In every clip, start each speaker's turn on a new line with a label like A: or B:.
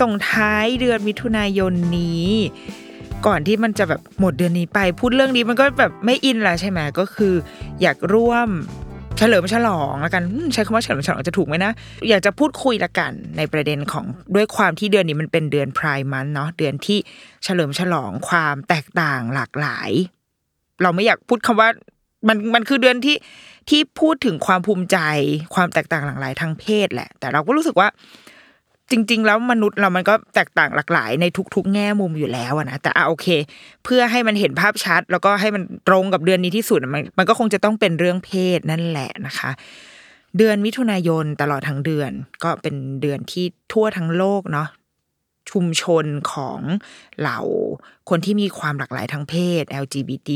A: ส่งท้ายเดือนมิถุนายนนี้ ก่อนที่มันจะแบบหมดเดือนนี้ไป พูดเรื่องนี้มันก็แบบไม่อินแล้วใช่ไหมก็คือ อยากร่วมเฉลิมฉลองละกันใช้คำว่าเฉลิมฉลองจะถูกไหมนะ อยากจะพูดคุยละกันในประเด็นของด้วยความที่เดือนนี้มันเป็นเดือนพรายมันเนาะเดือนที่เฉลิมฉลองความแตกต่างหลากหลาย เราไม่อยากพูดคำว่ามันมันคือเดือนที่ที่พูดถึงความภูมิใจ ความแตกต่างหลากหลายทางเพศแหละ แต่เราก็รู้สึกว่า จริง ๆ แล้วมนุษย์เรามันก็แตกต่างหลากหลายในทุก ๆ แง่มุมอยู่แล้วนะแต่อะโอเค เพื่อให้มันเห็นภาพชัด แล้วก็ให้มันตรงกับเดือนนี้ที่สุดมันมันก็คงจะต้องเป็นเรื่องเพศนั่นแหละนะคะ เดือนมิถุนายนตลอดทั้งเดือน ก็เป็นเดือนที่ทั่วทั้งโลกเนาะชุมชนของเหล่าคนที่มีความหลากหลายทางเพศ LGBT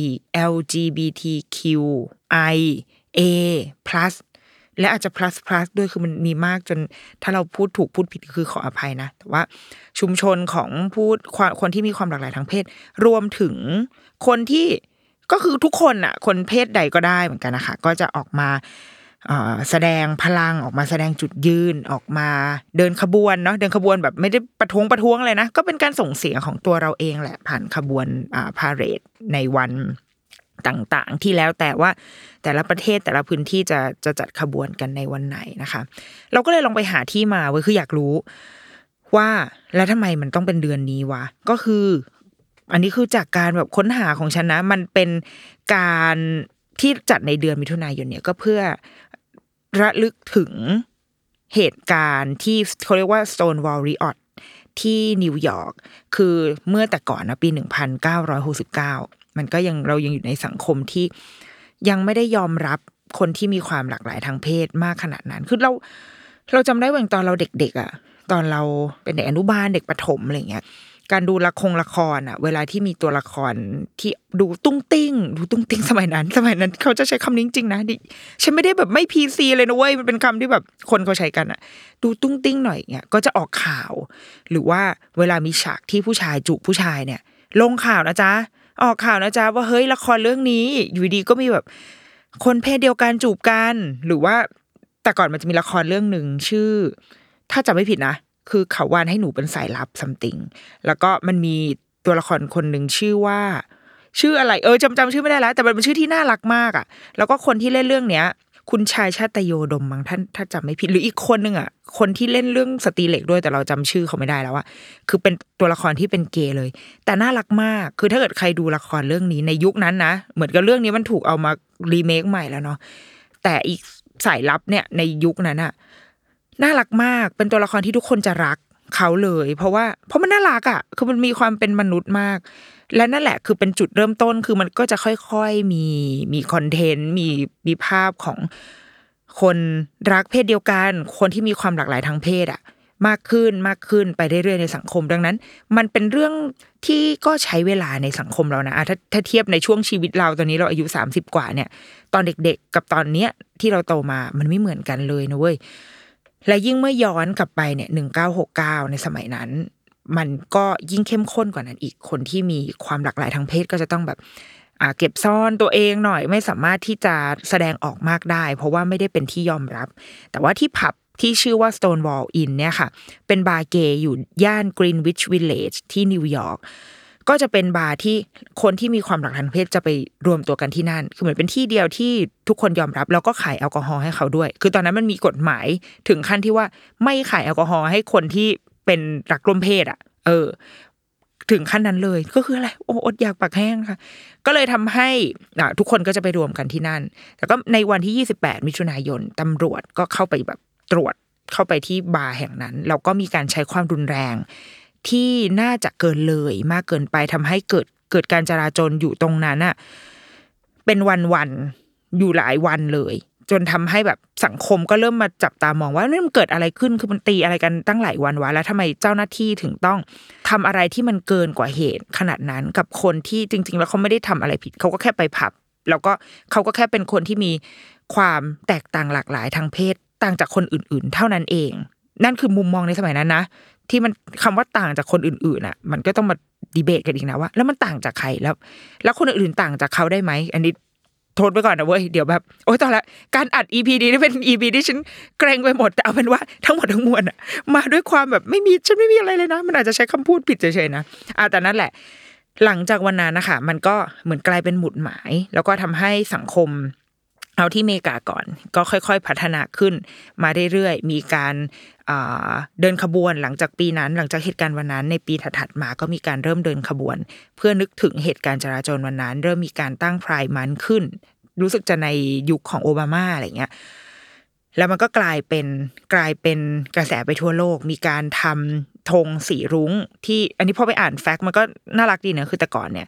A: LGBTQI A plus และอาจจะ plus plus ด้วยคือมันมีมากจนถ้าเราพูดถูกพูดผิดคือขออภัยนะ แต่ว่าชุมชนของพูดคนที่มีความหลากหลายทางเพศ รวมถึงคนที่ก็คือทุกคนอะคนเพศใดก็ได้เหมือนกันนะคะก็จะออกมาแสดงพลังออกมาแสดงจุดยืนออกมาเดินขบวนเนาะเดินขบวนแบบไม่ได้ประท้วงประท้วงอะไรนะ ก็เป็นการส่งเสียงของตัวเราเองแหละผ่านขบวนพาเรดในวัน ต่างๆ ที่แล้วแต่ว่าแต่ละประเทศแต่ละพื้นที่จะจะจัดขบวนกันในวันไหนนะคะ เราก็เลยลองไปหาที่มาเว้ยคืออยากรู้ ว่าแล้วทำไมมันต้องเป็นเดือนนี้วะก็คือ อันนี้คือจากการแบบค้นหาของฉันนะ มันเป็นการที่จัดในเดือนมิถุนายนเนี่ยก็เพื่อระลึกถึงเหตุการณ์ที่เขาเรียกว่า Stonewall Riot ที่นิวยอร์กคือเมื่อแต่ก่อนนะปี 1969 มันก็ยังเรายังอยู่ในสังคมที่ยังไม่ได้ยอมรับคนที่มีความหลากหลายทางเพศมากขนาดนั้น คือเราเราจำได้ว่าตอนเราเด็ก ๆอะ ตอนเราเป็นเด็กอนุบาลเด็กประถมอะไรเงี้ย การดูละครละครอะ เวลาที่มีตัวละครที่ดูตุ้งติ้ง ดูตุ้งติ้งสมัยนั้น สมัยนั้น เขาจะใช้คำนี้จริงๆนะดิฉันไม่ได้แบบไม่พีซีเลยนะเว้ยมันเป็นคำที่แบบคนเขาใช้กันอะ ดูตุ้งติ้งหน่อยเงี้ยก็จะออกข่าว หรือว่าเวลามีฉากที่ผู้ชายจูบผู้ชายเนี่ย ลงข่าวนะจ๊ะ ออกข่าวนะจ๊ะว่าเฮ้ยละครเรื่องนี้ อยู่ดีก็มีแบบ คนเพศเดียวกันจูบกัน หรือว่าแต่ก่อนมันจะมีละครเรื่องหนึ่งชื่อ ถ้าจำไม่ผิดนะคือเขาวานให้หนูเป็นสายลับซัมติงแล้วก็มันมีตัวละครคนหนึ่งชื่อว่า ชื่ออะไร เออจำจำชื่อไม่ได้แล้วแต่มันเป็นชื่อที่น่ารักมากอะ แล้วก็คนที่เล่นเรื่องเนี้ย คุณชายชาตโยดมมั้งท่านถ้าจำไม่ผิดหรืออีกคนนึงอะคนที่เล่นเรื่องสตรีเหล็กด้วยแต่เราจำชื่อเขาไม่ได้แล้วอะคือเป็นตัวละครที่เป็นเกย์เลย แต่น่ารักมาก คือถ้าเกิดใครดูละครเรื่องนี้ในยุคนั้นนะเหมือนกับเรื่องนี้มันถูกเอามารีเมคใหม่แล้วเนาะแต่อีกสายลับเนี่ยในยุคนั้นอะน่ารักมากเป็นตัวละครที่ทุกคนจะรัก เขาเลย เพราะว่าเพราะมันน่ารักอะ คือมันมีความเป็นมนุษย์มาก และนั่นแหละคือเป็นจุดเริ่มต้นคือมันก็จะค่อยๆมีมีคอนเทนต์มีมีภาพของคนรักเพศเดียวกัน คนที่มีความหลากหลายทางเพศอะมากขึ้นมากขึ้นไปเรื่อยๆในสังคมดังนั้น มันเป็นเรื่องที่ก็ใช้เวลาในสังคมเรานะถ้าถ้าเทียบในช่วงชีวิตเราตอนนี้เราอายุสามสิบกว่าเนี่ย ตอนเด็กๆ กับตอนเนี้ยที่เราโตมามันไม่เหมือนกันเลยนะเว้ย และยิ่งเมื่อย้อนกลับไปเนี่ยหนึ่งเก้าหกเก้าในสมัยนั้น มันก็ยิ่งเข้มข้นกว่านั้นอีกคนที่มีความหลากหลายทางเพศก็จะต้องแบบอ่าเก็บซ่อนตัวเองหน่อยไม่สามารถที่จะแสดงออกมากได้ เพราะว่าไม่ได้เป็นที่ยอมรับ แต่ว่าที่ผับที่ชื่อว่า Stonewall Inn เนี่ยค่ะ เป็นบาร์เกย์อยู่ย่าน Greenwich Village ที่นิวยอร์ก ก็จะเป็นบาร์ที่คนที่มีความหลากหลายทางเพศจะไปรวมตัวกันที่นั่น คือเหมือนเป็นที่เดียวที่ทุกคนยอมรับ แล้วก็ขายแอลกอฮอล์ให้เขาด้วย คือตอนนั้นมันมีกฎหมายถึงขั้นที่ว่าไม่ขายแอลกอฮอล์ให้คนที่เป็นรักร่วมเพศอะ เออ ถึงขั้นนั้นเลย ก็คืออะไร โอ้อดอยากปากแห้งค่ะ ก็เลยทำให้อ่าทุกคนก็จะไปรวมกันที่นั่น แต่ก็ในวันที่ 28 มิถุนายนตำรวจก็เข้าไปแบบตรวจเข้าไปที่บาร์แห่งนั้นแล้วก็มีการใช้ความรุนแรง ที่น่าจะเกินเลยมากเกินไปทำให้เกิดเกิดการจราจรอยู่ตรงนั้นอะเป็นวันวันอยู่หลายวันเลย จนทำให้แบบสังคมก็เริ่มมาจับตามองว่านี่มันเกิดอะไรขึ้นคือมันตีอะไรกันตั้งหลายวันวะแล้วทำไมเจ้าหน้าที่ถึงต้องทำอะไรที่มันเกินกว่าเหตุ ขนาดนั้นกับคนที่จริง ๆ แล้วเขาไม่ได้ทำอะไรผิดเขาก็แค่ไปผับ แล้วก็เขาก็แค่เป็นคนที่มีความแตกต่างหลากหลายทางเพศต่างจากคนอื่น ๆ เท่านั้นเอง นั่นคือมุมมองในสมัยนั้นนะ ที่มันคำว่าต่างจากคนอื่นๆอะ มันก็ต้องมาดีเบตกันอีกนะว่าแล้วมันต่างจากใครแล้ว แล้วคนอื่นๆต่างจากเขาได้ไหมอันนี้โทษไปก่อนนะเว้ยเดี๋ยวแบบโอ๊ยตอนละการอัด EP นี้นี่เป็น EP ที่ฉันเกรงไปหมดแต่เอาเป็นว่าทั้งหมดทั้งมวลอะมาด้วยความแบบไม่มีฉันไม่มีอะไรเลยนะ มันอาจจะใช้คำพูดผิดเฉยๆนะอะแต่นั่นแหละ หลังจากวันนั้นนะคะมันก็เหมือนกลายเป็นหมุดหมาย แล้วก็ทำให้สังคม เอาที่เมกาก่อนก็ค่อยๆ พัฒนาขึ้น มาเรื่อยๆ มีการเดินขบวนหลังจากปีนั้น หลังจากเหตุการณ์วันนั้นในปีถัดๆมาก็มีการเริ่มเดินขบวน เพื่อนึกถึงเหตุการณ์จราจรวันนั้น เริ่มมีการตั้งพรายมันขึ้น รู้สึกจะในยุคของโอบามาอะไรเงี้ยแล้วมันก็กลายเป็นกลายเป็นกระแสไปทั่วโลก มีการทำ ธงสีรุ้ง ที่อันนี้พอไปอ่านแฟกต์มันก็น่ารักดีนะคือแต่ก่อนเนี่ย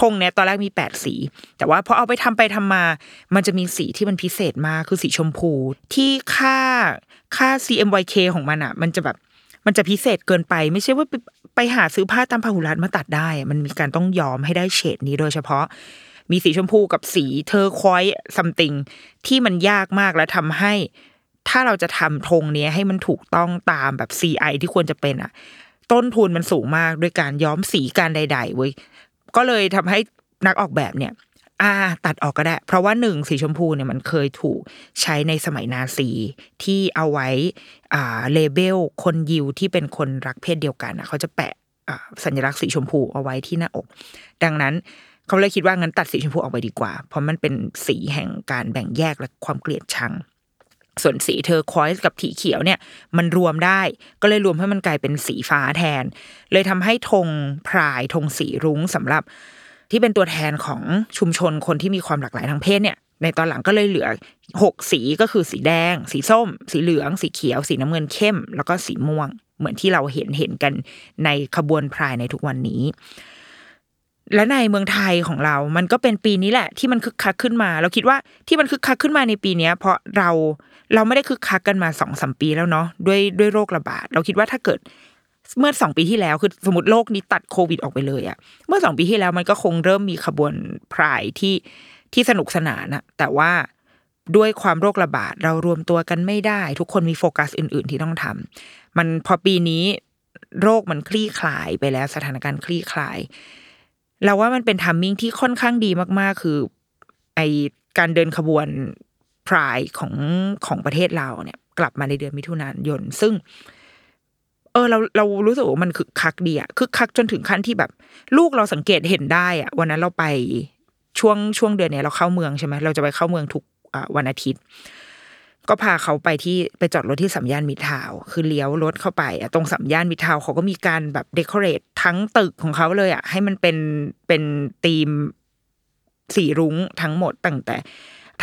A: ธงเนี่ยตอนแรกมีแปดสี แต่ว่าพอเอาไปทำไปทำมา มันจะมีสีที่มันพิเศษมากคือสีชมพู ที่ค่าค่า CMYK ของมันอะ มันจะแบบมันจะพิเศษเกินไป ไม่ใช่ว่าไปไปหาซื้อผ้าตามพาหุรัดมาตัดได้ มันมีการต้องยอมให้ได้เฉดนี้โดยเฉพาะ มีสีชมพูกับสี turquoise something ที่มันยากมากและทำให้ ถ้าเราจะทำธงเนี้ยให้มันถูกต้องตามแบบ CI ที่ควรจะเป็นอะต้นทุนมันสูงมากด้วยการย้อมสีการใด ๆเว้ยก็เลยทำให้นักออกแบบเนี่ยอ่าตัดออกก็ได้ เพราะว่าหนึ่งสีชมพูเนี่ยมันเคยถูกใช้ในสมัยนาซีที่เอาไว้อ่า label คนยิวที่เป็นคนรักเพศเดียวกันอะเขาจะแปะอ่าสัญลักษณ์สีชมพูเอาไว้ที่หน้าอก ดังนั้นเขาเลยคิดว่างั้นตัดสีชมพูออกไปดีกว่า เพราะมันเป็นสีแห่งการแบ่งแยกและความเกลียดชัง ส่วนสี turquoise กับสีเขียวเนี่ยมันรวมได้ ก็เลยรวมให้มันกลายเป็นสีฟ้าแทน เลยทำให้ธง Pride ธงสีรุ้งสำหรับ ที่เป็นตัวแทนของชุมชนคนที่มีความหลากหลายทางเพศเนี่ย ในตอนหลังก็เลยเหลือหกสีก็คือสีแดง สีส้ม สีเหลือง สีเขียว สีน้ำเงินเข้ม แล้วก็สีม่วง เหมือนที่เราเห็นเห็นกันในขบวนพรายในทุกวันนี้และในเมืองไทยของเรา มันก็เป็นปีนี้แหละ ที่มันคึกคักขึ้นมา เราคิดว่าที่มันคึกคักขึ้นมาในปีเนี้ยเพราะเรา เราไม่ได้คึกคักกันมาสองสมปีแล้วเนาะด้วยด้วยโรคระบาด เราคิดว่าถ้าเกิดเมื่อสองปีที่แล้วคือสมมติโลกนี้ตัดโควิดออกไปเลยอะเมื่อสองปีที่แล้วมันก็คงเริ่มมีขบวนพรายที่ที่สนุกสนานอะแต่ว่าด้วยความโรคระบาดเรารวมตัวกันไม่ได้ ทุกคนมีโฟกัสอื่น ๆ ที่ต้องทำมันพอปีนี้โรคมันคลี่คลายไปแล้วสถานการณ์คลี่คลาย เราว่ามันเป็นทัมมิ่งที่ค่อนข้างดีมากๆ คือไอการเดินขบวน พรายของของประเทศเราเนี่ย กลับมาในเดือนมิถุนายน ซึ่ง เออเราเรารู้สึกว่ามันคึกคักดีอะคึกคักจนถึงขั้นที่แบบ ลูกเราสังเกตเห็นได้อะวันนั้นเราไปช่วงช่วงเดือนเนี้ยเราเข้าเมืองใช่ไหมเราจะไปเข้าเมืองทุกวันอาทิตย์ ก็พาเขาไปที่ไปจอดรถที่สัมย่านมิทาว คือเลี้ยวรถเข้าไปอะตรงสัมย่านมิทาวเขาก็มีการแบบเดคอเรททั้งตึกของเขาเลยอะให้มันเป็นเป็นธีมสีรุ้งทั้งหมดตั้งแต่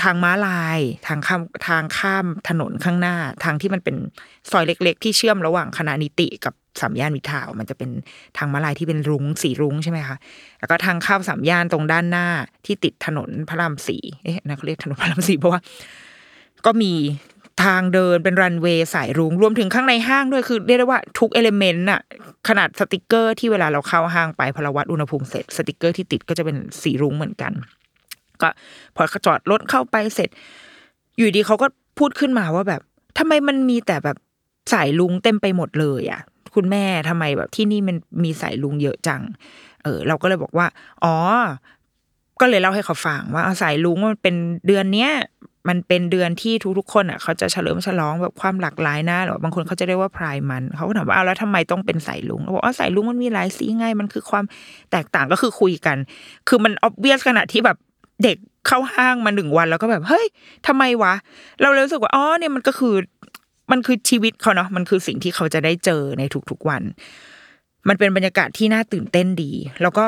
A: ทางม้าลาย ทางข้ามทางข้ามถนนข้างหน้า ทางที่มันเป็นซอยเล็ก ๆ ที่เชื่อมระหว่างคณะนิติกับสามย่านมิตรทาวน์มันจะเป็นทางม้าลายที่เป็นรุ้งสีรุ้งใช่ไหมคะแล้วก็ทางเข้าสามย่านตรงด้านหน้าที่ติดถนนพระรามสี่เอ๊ะนะเขาเรียกถนนพระรามสี่เพราะว่า ก็มีทางเดินเป็นรันเวย์สายรุ้งรวมถึงข้างในห้างด้วยคือเรียกได้ว่าทุก element น่ะขนาดสติกเกอร์ที่เวลาเราเข้าห้างไปพอเราวัดอุณหภูมิเสร็จสติกเกอร์ที่ติดก็จะเป็นสีรุ้งเหมือนกัน ก็ พอจอดรถเข้าไปเสร็จ อยู่ดีเขาก็พูดขึ้นมาว่าแบบทำไมมันมีแต่แบบสายลุงเต็มไปหมดเลยอะ คุณแม่ทำไมแบบที่นี่มันมีสายลุงเยอะจัง เออ เราก็เลยบอกว่า อ๋อ ก็เลยเล่าให้เขาฟังว่าสายลุงมันเป็นเดือนเนี้ยมันเป็นเดือนที่ทุกๆคนอะเขาจะเฉลิมฉลองแบบความหลากหลายนะหรือบางคนเขาจะเรียกว่าพรายมันเขาก็ถามว่าเอาแล้วทำไมต้องเป็นสายลุงเราบอกอ๋อสายลุงมันมีหลายสีไงมันคือความแตกต่างก็คือคุยกัน คือมันออบเวียสขนาดที่แบบ เด็กเข้าห้างมาหนึ่งวันแล้วก็แบบเฮ้ยทำไมวะ เราเลยรู้สึกว่าอ๋อเนี่ยมันก็คือ มันคือชีวิตเขาเนาะมันคือสิ่งที่เขาจะได้เจอในทุกๆวัน มันเป็นบรรยากาศที่น่าตื่นเต้นดี แล้วก็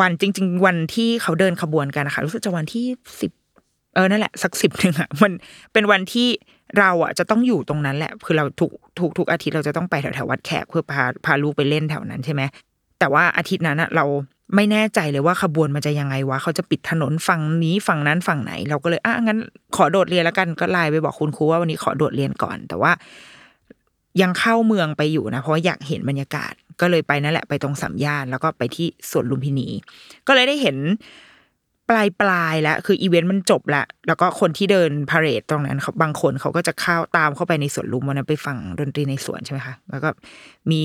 A: วันจริง ๆ วันที่เขาเดินขบวนกันนะคะรู้สึกจะวันที่สิบเออนั่นแหละสักสิบหนึ่งอะมันเป็นวันที่เราอะจะต้องอยู่ตรงนั้นแหละ คือเราทุกทุกทุกอาทิตย์เราจะต้องไปแถวแถววัดแขกเพื่อพาพาลูกไปเล่นแถวนั้นใช่ไหมแต่ว่าอาทิตย์นั้นอะเรา ไม่แน่ใจเลยว่าขบวนมันจะยังไงวะเขาจะปิดถนนฝั่งนี้ฝั่งนั้นฝั่งไหน เราก็เลยอะงั้นขอโดดเรียนแล้วกันก็ไลน์ไปบอกคุณครูว่าวันนี้ขอโดดเรียนก่อน แต่ว่า ยังเข้าเมืองไปอยู่นะ เพราะอยากเห็นบรรยากาศ ก็เลยไปนั่นแหละไปตรงสามย่านแล้วก็ไปที่สวนลุมพินี ก็เลยได้เห็นปลายปลายแล้วคืออีเวนต์มันจบละแล้วก็คนที่เดิน parade ตรงนั้นเขาบางคนเขาก็จะเข้าตามเข้าไปในสวนลุมวันนั้นไปฟังดนตรีในสวนใช่ไหมคะแล้วก็มี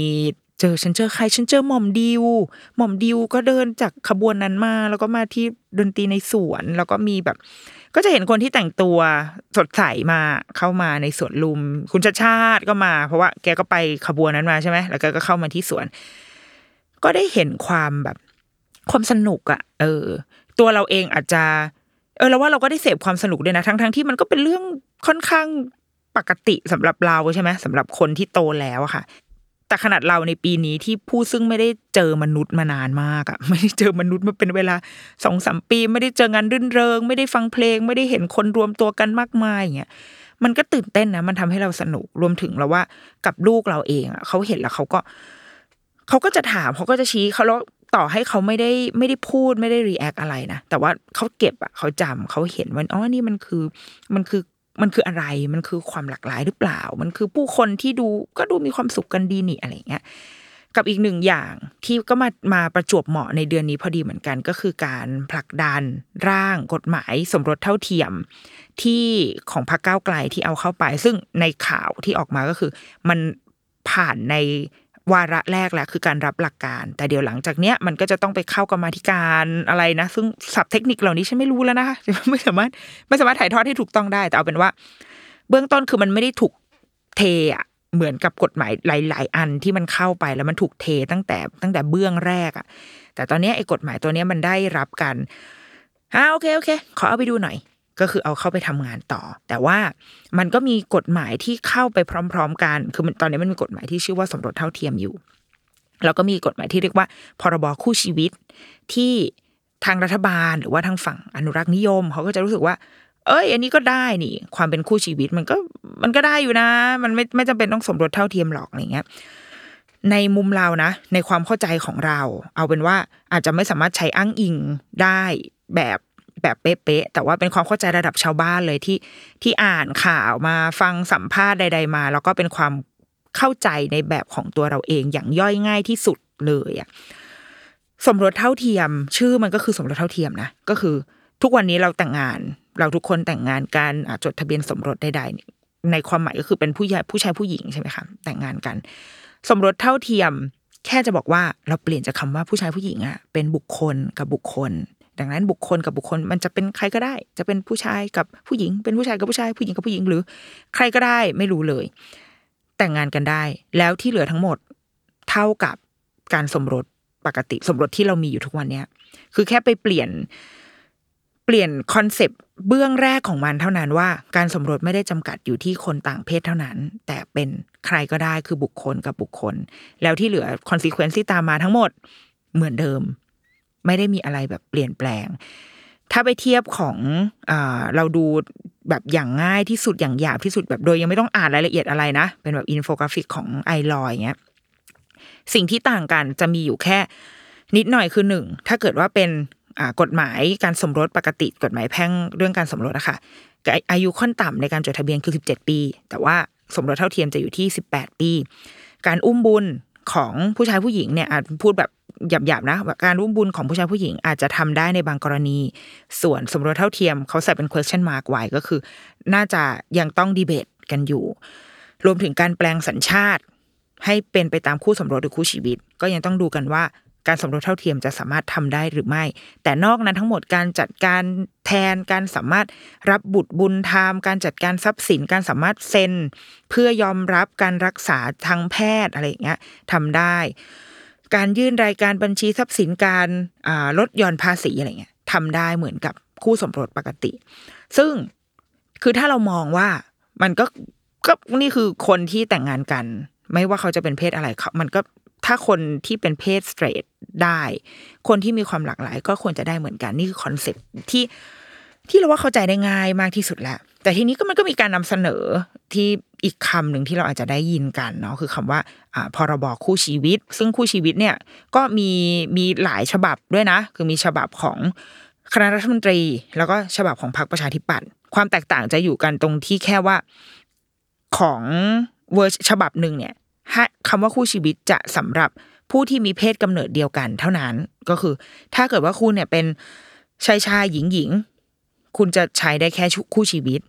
A: เจอฉันเจอใครฉันเจอหม่อมดิว หม่อมดิวก็เดินจากขบวนนั้นมา แล้วก็มาที่ดนตรีในสวน แล้วก็มีแบบ ก็จะเห็นคนที่แต่งตัวสดใสมาเข้ามาในสวนลุม คุณชาชาติก็มา เพราะว่าแกก็ไปขบวนนั้นมาใช่ไหมแล้วแกก็เข้ามาที่สวน ก็ได้เห็นความแบบความสนุกอะเออ ตัวเราเองอาจจะเออเราว่าเราก็ได้เสพความสนุกด้วยนะทั้งทั้งที่มันก็เป็นเรื่องค่อนข้างปกติสำหรับเราใช่ไหมสำหรับคนที่โตแล้วอะค่ะ แต่ขนาดเราในปีนี้ที่ผู้ซึ่งไม่ได้เจอมนุษย์มานานมากอะไม่ได้เจอมนุษย์มาเป็นเวลาสองสามปี ไม่ได้เจองานรื่นเริง ไม่ได้ฟังเพลง ไม่ได้เห็นคนรวมตัวกันมากมายอย่างเงี้ยมันก็ตื่นเต้นนะ มันทำให้เราสนุกรวมถึงเราว่ากับลูกเราเองอะเขาเห็นแล้วเขาก็เขาก็จะถามเขาก็จะชี้เขาแล้วต่อให้เขาไม่ได้ไม่ได้พูดไม่ได้รีแอคอะไรนะแต่ว่าเขาเก็บอะเขาจำเขาเห็นว่าอ๋อนี่มันคือมันคือ มันคืออะไรมันคือความหลากหลายหรือเปล่า มันคือผู้คนที่ดูก็ดูมีความสุขกันดีนี่อะไรเงี้ยกับอีกหนึ่งอย่างที่ก็มามาประจวบเหมาะในเดือนนี้พอดีเหมือนกัน ก็คือการผลักดันร่างกฎหมายสมรสเท่าเทียมที่ของพรรคก้าวไกลที่เอาเข้าไป ซึ่งในข่าวที่ออกมาก็คือ มันผ่านใน วาระแรกแหละคือการรับหลักการ แต่เดี๋ยวหลังจากเนี้ยมันก็จะต้องไปเข้ากรรมาธิการอะไรนะ ซึ่งศัพท์เทคนิคเหล่านี้ฉันไม่รู้แล้วนะคะไม่สามารถไม่สามารถถ่ายทอดให้ถูกต้องได้ แต่เอาเป็นว่า เบื้องต้นคือมันไม่ได้ถูกเทอะเหมือนกับกฎหมายหลาย ๆ อันที่มันเข้าไปแล้วมันถูกเทตั้งแต่ตั้งแต่เบื้องแรกอะแต่ตอนนี้ไอ้กฎหมายตัวเนี้ยมันได้รับกันอ่าโอเคโอเค ขอเอาไปดูหน่อย ก็คือเอาเข้าไปทำงานต่อ แต่ว่ามันก็มีกฎหมายที่เข้าไปพร้อม ๆ กัน คือมันตอนนี้มันมีกฎหมายที่ชื่อว่าสมรสเท่าเทียมอยู่ แล้วก็มีกฎหมายที่เรียกว่า พรบคู่ชีวิตที่ทางรัฐบาลหรือว่าทางฝั่งอนุรักษ์นิยมเขาก็จะรู้สึกว่า เอ้ย อันนี้ก็ได้นี่ ความเป็นคู่ชีวิตมันก็มันก็ได้อยู่นะ มันไม่ไม่จำเป็นต้องสมรสเท่าเทียมหรอกอะไรเงี้ยในมุมเรานะ ในความเข้าใจของเรา เอาเป็นว่าอาจจะไม่สามารถใช้อ้างอิงได้แบบ แบบเป๊ะๆแต่ว่าเป็นความเข้าใจระดับชาวบ้านเลยที่ที่อ่านข่าวมาฟังสัมภาษณ์ใด ๆ มา แล้วก็เป็นความเข้าใจในแบบของตัวเราเองอย่างย่อยง่ายที่สุดเลยอะสมรสเท่าเทียม ชื่อมันก็คือสมรสเท่าเทียมนะก็คือ ทุกวันนี้เราแต่งงาน เราทุกคนแต่งงานกันจดทะเบียนสมรสใดๆในความหมายก็คือเป็นผู้ใหญ่ผู้ชายผู้หญิงใช่ไหมคะแต่งงานกัน สมรสเท่าเทียม แค่จะบอกว่าเราเปลี่ยนจากคำว่าผู้ชายผู้หญิงอะเป็นบุคคลกับบุคคล ดังนั้นบุคคลกับบุคคลมันจะเป็นใครก็ได้ จะเป็นผู้ชายกับผู้หญิง เป็นผู้ชายกับผู้ชาย ผู้หญิงกับผู้หญิงหรือ ใครก็ได้ไม่รู้เลย แต่งงานกันได้ แล้วที่เหลือทั้งหมดเท่ากับการสมรสปกติสมรสที่เรามีอยู่ทุกวันเนี้ยคือแค่ไปเปลี่ยนเปลี่ยน concept เบื้องแรกของมันเท่านั้นว่า การสมรสไม่ได้จำกัดอยู่ที่คนต่างเพศเท่านั้น แต่เป็นใครก็ได้คือบุคคลกับบุคคล แล้วที่เหลือ consequence ที่ตามมาทั้งหมดเหมือนเดิม ไม่ได้มีอะไรแบบเปลี่ยนแปลง ถ้าไปเทียบของอเราดูแบบอย่างง่ายที่สุดอย่างหยาบที่สุดแบบโดยยังไม่ต้องอ่านรายละเอียดอะไรนะ เป็นแบบอินโฟกราฟิกของ iLaw เงี้ยสิ่งที่ต่างกันจะมีอยู่แค่นิดหน่อยคือหนึ่งถ้าเกิดว่าเป็นกฎหมายการสมรสปกติกฎหมายแพ่งเรื่องการสมรสอะค่ะอายุขั้นต่ำในการจดทะเบียนคือ 17 ปี แต่ว่าสมรสเท่าเทียมจะอยู่ที่ 18 ปี การอุ้มบุญของผู้ชายผู้หญิงเนี่ยอาจพูดแบบ หยาบๆนะการอุ้มบุญของผู้ชายผู้หญิงอาจจะทำได้ในบางกรณี ส่วนสมรสเท่าเทียมเขาใส่เป็น question mark ไว้ก็คือ น่าจะยังต้องดีเบตกันอยู่ รวมถึงการแปลงสัญชาติ ให้เป็นไปตามคู่สมรสหรือคู่ชีวิต ก็ยังต้องดูกันว่าการสมรสเท่าเทียมจะสามารถทำได้หรือไม่ แต่นอกนั้นทั้งหมดการจัดการแทนการสามารถรับบุตรบุญธรรม การจัดการทรัพย์สินการสามารถเซ็น เพื่อยอมรับการรักษาทางแพทย์อะไรอย่างเงี้ยทำได้ การยื่นรายการบัญชีทรัพย์สินการลดหย่อนภาษีอะไรเงี้ยทำได้เหมือนกับคู่สมรสปกติ ซึ่งคือถ้าเรามองว่ามันก็ก็นี่คือคนที่แต่งงานกัน ไม่ว่าเขาจะเป็นเพศอะไรเขามันก็ถ้าคนที่เป็นเพศ straight ได้ คนที่มีความหลากหลาย ก็ควรจะได้เหมือนกันนี่คือ concept ที่ที่เราว่าเข้าใจได้ง่ายมากที่สุดแล้วแต่ทีนี้ก็มันก็มีการนำเสนอที่ อีกคำหนึ่งที่เราอาจจะได้ยินกันเนาะคือคำว่าอ่าพรบคู่ชีวิต ซึ่งคู่ชีวิตเนี่ยก็มีมีหลายฉบับด้วยนะ คือมีฉบับของคณะรัฐมนตรี แล้วก็ฉบับของพรรคประชาธิปัตย์ความแตกต่างจะอยู่กันตรงที่แค่ว่าของเวอร์ฉบับหนึ่งเนี่ยคำว่าคู่ชีวิตจะสำหรับผู้ที่มีเพศกำเนิดเดียวกัน เท่านั้นก็คือ ถ้าเกิดว่าคุณเนี่ยเป็นชายชายหญิงหญิงคุณจะใช้ได้แค่คู่ชีวิต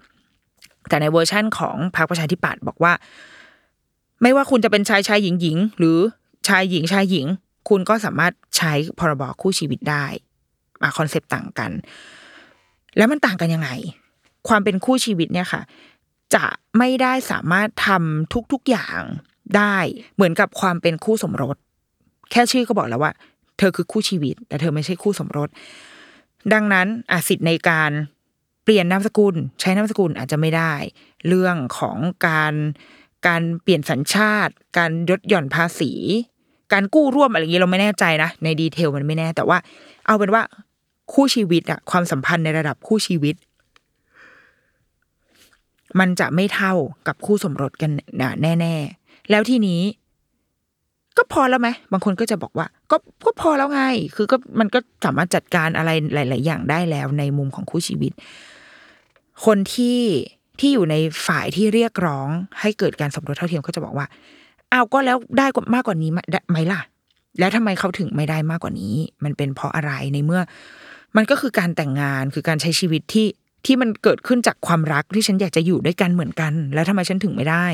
A: แต่ในเวอร์ชั่นของพรรคประชาธิปัตย์บอกว่า ไม่ว่าคุณจะเป็นชายชายหญิงหญิง หรือชายหญิงชายหญิง คุณก็สามารถใช้พรบคู่ชีวิตได้มา concept ต่างกัน แล้วมันต่างกันยังไง ความเป็นคู่ชีวิตเนี่ยค่ะ จะไม่ได้สามารถทำทุกๆอย่างได้เหมือนกับความเป็นคู่สมรส แค่ชื่อก็บอกแล้วว่า เธอคือคู่ชีวิต แต่เธอไม่ใช่คู่สมรส ดังนั้นอาสิทธิ์ในการ เปลี่ยนนามสกุล ใช้นามสกุลอาจจะไม่ได้ เรื่องของการการเปลี่ยนสัญชาติ การลดหย่อนภาษี การกู้ร่วมอะไรอย่างนี้เราไม่แน่ใจนะในดีเทลมันไม่แน่แต่ว่า เอาเป็นว่าคู่ชีวิตอะความสัมพันธ์ในระดับคู่ชีวิต มันจะไม่เท่ากับคู่สมรสกันแน่ ๆ แล้วทีนี้ก็พอแล้วไหมบางคนก็จะบอกว่า ก็ก็พอแล้วไง คือก็มันก็สามารถจัดการอะไรหลาย ๆ อย่างได้แล้วในมุมของคู่ชีวิต คนที่ที่อยู่ในฝ่ายที่เรียกร้อง ให้เกิดการสมรสเท่าเทียมก็จะบอกว่าเอาก็แล้วได้มากกว่านี้ไหมล่ะ แล้วทำไมเขาถึงไม่ได้มากกว่านี้ มันเป็นเพราะอะไรในเมื่อ มันก็คือการแต่งงานคือการใช้ชีวิตที่ที่มันเกิดขึ้นจากความรักที่ฉันอยากจะอยู่ด้วยกันเหมือนกัน แล้วทำไมฉันถึงไม่ได้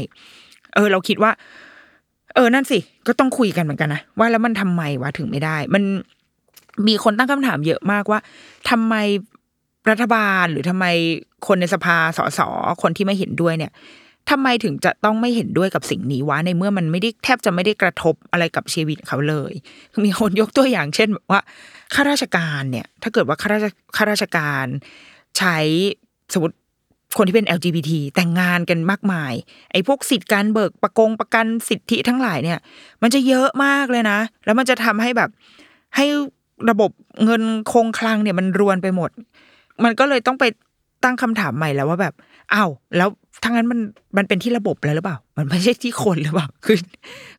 A: เออ เราคิดว่า เออนั่นสิ ก็ต้องคุยกันเหมือนกันนะว่าแล้วมันทำไมวะถึงไม่ได้ มันมีคนตั้งคำถามเยอะมากว่าทำไม รัฐบาลหรือทำไมคนในสภาสสคนที่ไม่เห็นด้วยเนี่ยทำไมถึงจะต้องไม่เห็นด้วยกับสิ่งนี้วะในเมื่อมันไม่ได้แทบจะไม่ได้กระทบอะไรกับชีวิตเขาเลย มีคนยกตัวอย่างเช่นแบบว่าข้าราชการเนี่ย ถ้าเกิดว่าข้าราชข้าราชการใช้สมมติคนที่เป็น LGBT แต่งงานกันมากมาย ไอ้พวกสิทธิการเบิกประกงประกันสิทธิทั้งหลายเนี่ย มันจะเยอะมากเลยนะ แล้วมันจะทำให้แบบให้ระบบเงินคงคลังเนี่ยมันรวนไปหมด มันก็เลยต้องไปตั้งคำถามใหม่แล้วว่าแบบอ้าวแล้วทั้งนั้นมันมันเป็นที่ระบบแล้วหรือเปล่า มันไม่ใช่ที่คนหรือเปล่าคือ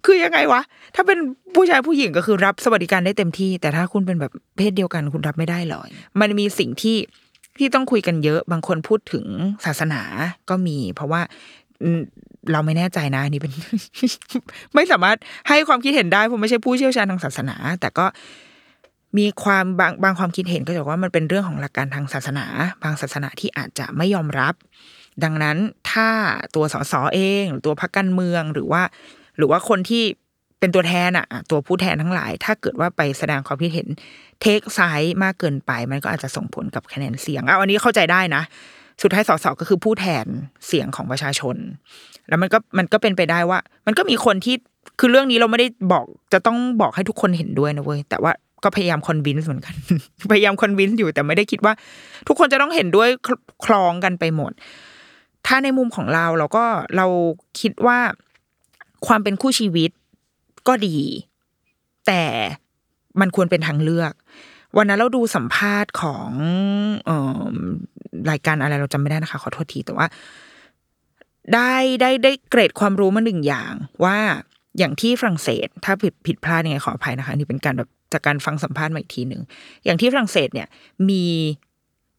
A: คือยังไงวะ ถ้าเป็นผู้ชายผู้หญิงก็คือรับสวัสดิการได้เต็มที่ แต่ถ้าคุณเป็นแบบเพศเดียวกันคุณรับไม่ได้หรอมันมีสิ่งที่ที่ต้องคุยกันเยอะ บางคนพูดถึงศาสนาก็มี เพราะว่าเราไม่แน่ใจนะนี่เป็น ไม่สามารถให้ความคิดเห็นได้ผมไม่ใช่ผู้เชี่ยวชาญทางศาสนา แต่ก็ มีความบางบางความคิดเห็นก็จะว่ามันเป็นเรื่องของหลักการทางศาสนา บางศาสนาที่อาจจะไม่ยอมรับ ดังนั้นถ้าตัวสสเองหรือตัวพรรคการเมืองหรือว่า หรือว่าคนที่เป็นตัวแทนอะตัวผู้แทนทั้งหลาย ถ้าเกิดว่าไปแสดงความคิดเห็น take side มากเกินไป มันก็อาจจะส่งผลกับคะแนนเสียงเอาอันนี้เข้าใจได้นะ สุดท้ายสสก็คือผู้แทนเสียงของประชาชน แล้วมันก็มันก็เป็นไปได้ว่า มันก็มีคนที่คือเรื่องนี้เราไม่ได้บอกจะต้องบอกให้ทุกคนเห็นด้วยนะเว้ยแต่ว่า ก็พยายาม convince เหมือนกัน พยายาม convince อยู่แต่ไม่ได้คิดว่า ทุกคนจะต้องเห็นด้วยคล้องกันไปหมด ถ้าในมุมของเราเราก็เราคิดว่าความเป็นคู่ชีวิตก็ดี แต่มันควรเป็นทางเลือก วันนั้นเราดูสัมภาษณ์ของออรายการอะไรเราจำไม่ได้นะคะ ขอโทษทีแต่ว่า ได้ได้ได้เกรดความรู้มาหนึ่งอย่าง ว่าอย่างที่ฝรั่งเศส ถ้าผิดผิดพลาดยังไงขออภัยนะคะนี่เป็นการแบบ จากการฟังสัมภาษณ์มาอีกทีหนึ่งอย่างที่ฝรั่งเศสเนี่ยมี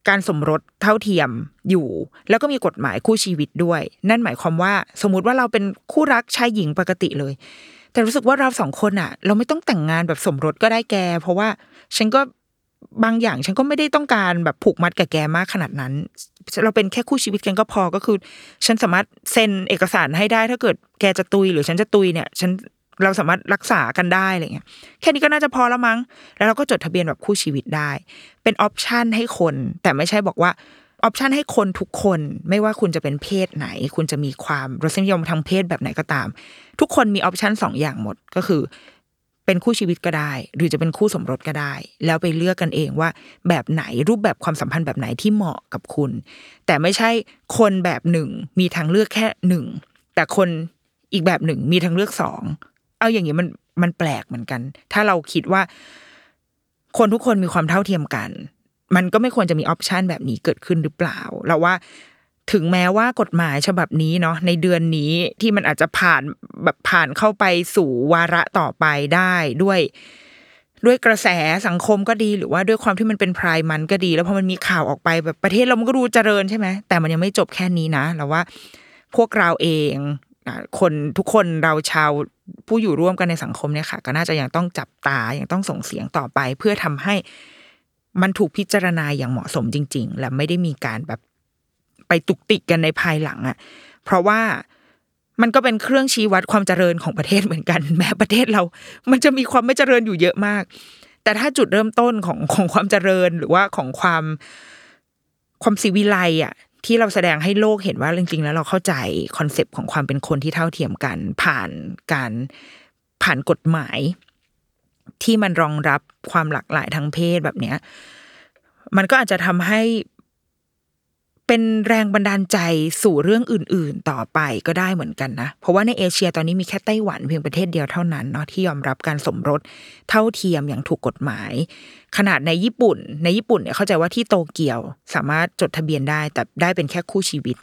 A: การสมรสเท่าเทียมอยู่ แล้วก็มีกฎหมายคู่ชีวิตด้วย นั่นหมายความว่าสมมติว่าเราเป็นคู่รักชายหญิงปกติเลย แต่รู้สึกว่าเราสองคนอะเราไม่ต้องแต่งงานแบบสมรสก็ได้แก เพราะว่าฉันก็บางอย่างฉันก็ไม่ได้ต้องการแบบผูกมัดกับแกมากขนาดนั้น เราเป็นแค่คู่ชีวิตกันก็พอก็คือ ฉันสามารถเซ็นเอกสารให้ได้ถ้าเกิดแกจะตุยหรือฉันจะตุยเนี่ย ฉัน เราสามารถรักษากันได้อะไรเงี้ยแค่นี้ก็น่าจะพอแล้วมั้ง แล้วเราก็จดทะเบียนแบบคู่ชีวิตได้ เป็น option ให้คน แต่ไม่ใช่บอกว่า option ให้คนทุกคนไม่ว่าคุณจะเป็นเพศไหน คุณจะมีความรสนิยมทางเพศแบบไหนก็ตาม ทุกคนมี option สองอย่างหมดก็คือ เป็นคู่ชีวิตก็ได้ หรือจะเป็นคู่สมรสก็ได้ แล้วไปเลือกกันเองว่า แบบไหนรูปแบบความสัมพันธ์แบบไหนที่เหมาะกับคุณ แต่ไม่ใช่คนแบบหนึ่งมีทางเลือกแค่หนึ่งแต่คนอีกแบบหนึ่งมีทางเลือกสอง เอาอย่างนี้มันมันแปลกเหมือนกัน ถ้าเราคิดว่า คนทุกคนมีความเท่าเทียมกัน มันก็ไม่ควรจะมีออปชันแบบนี้เกิดขึ้นหรือเปล่าเราว่าถึงแม้ว่ากฎหมายฉบับนี้เนาะในเดือนนี้ที่มันอาจจะผ่านแบบผ่านเข้าไปสู่วาระต่อไปได้ด้วย ด้วยกระแสสังคมก็ดีหรือว่าด้วยความที่มันเป็นพรายมันก็ดี แล้วพอมันมีข่าวออกไปแบบประเทศเรามันก็ดูเจริญใช่ไหมแต่มันยังไม่จบแค่นี้นะเราว่าพวกเราเอง คนทุกคนเราชาวผู้อยู่ร่วมกันในสังคมเนี่ยค่ะ ก็น่าจะยังต้องจับตายังต้องส่งเสียงต่อไป เพื่อทำให้มันถูกพิจารณาอย่างเหมาะสมจริง ๆ และไม่ได้มีการแบบไปตุกติกกันในภายหลังอะ่ะ เพราะว่ามันก็เป็นเครื่องชี้วัดความเจริญของประเทศเหมือนกัน แม้ประเทศเรา มันจะมีความไม่เจริญอยู่เยอะมาก แต่ถ้าจุดเริ่มต้นของของความเจริญหรือว่าของความความสิวิไลอะ ที่เราแสดงให้โลกเห็นว่าจริงๆแล้วเราเข้าใจคอนเซปต์ของความเป็นคนที่เท่าเทียมกัน ผ่านการผ่านกฎหมาย ที่มันรองรับความหลากหลายทางเพศแบบเนี้ย มันก็อาจจะทำให้ เป็นแรงบันดาลใจสู่เรื่องอื่น ๆ ต่อไปก็ได้เหมือนกันนะ เพราะว่าในเอเชียตอนนี้มีแค่ไต้หวันเพียงประเทศเดียวเท่านั้นเนาะที่ยอมรับการสมรสเท่าเทียมอย่างถูกกฎหมาย ขนาดในญี่ปุ่น ในญี่ปุ่นเนี่ยเข้าใจว่าที่โตเกียวสามารถจดทะเบียนได้แต่ได้เป็นแค่คู่ชีวิต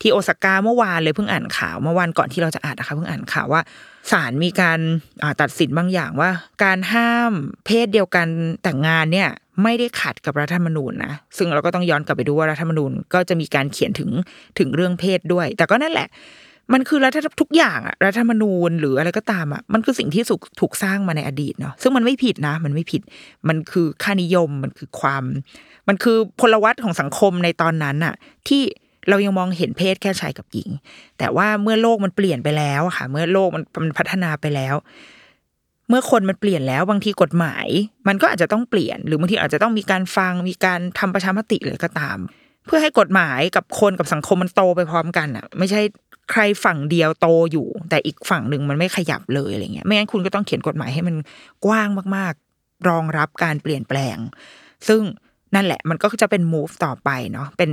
A: ที่โอซาก้าเมื่อวานเลยเพิ่งอ่านข่าวเมื่อวานก่อนที่เราจะอ่านนะคะเพิ่งอ่านข่าวว่าศาลมีการตัดสินบางอย่างว่า การห้ามเพศเดียวกันแต่งงานเนี่ย ไม่ได้ขัดกับรัฐธรรมนูญนะซึ่งเราก็ต้องย้อนกลับไปดูว่ารัฐธรรมนูญก็จะมีการเขียนถึงถึงเรื่องเพศด้วย แต่ก็นั่นแหละ มันคือรัฐทุกอย่างอะรัฐธรรมนูญหรืออะไรก็ตามอะมันคือสิ่งที่ถูกสร้างมาในอดีตเนาะซึ่งมันไม่ผิดนะ มันไม่ผิด มันคือค่านิยมมันคือความ มันคือพลวัตของสังคมในตอนนั้นอะที่เรายังมองเห็นเพศแค่ชายกับหญิง แต่ว่าเมื่อโลกมันเปลี่ยนไปแล้วค่ะ เมื่อโลกมันมันพัฒนาไปแล้ว มื่อคนมันเปลี่ยนแล้วบางทีกฎหมาย มันก็อาจจะต้องเปลี่ยน หรือบางทีอาจจะต้องมีการฟังมีการทำประชามติเลยก็ตาม เพื่อให้กฎหมายกับคนกับสังคมมันโตไปพร้อมกันอะ ไม่ใช่ใครฝั่งเดียวโตอยู่ แต่อีกฝั่งหนึ่งมันไม่ขยับเลยอะไรเงี้ยไม่งั้นคุณก็ต้องเขียนกฎหมายให้มันกว้างมากๆ รองรับการเปลี่ยนแปลง ซึ่งนั่นแหละมันก็จะเป็น move ต่อไปเนาะเป็น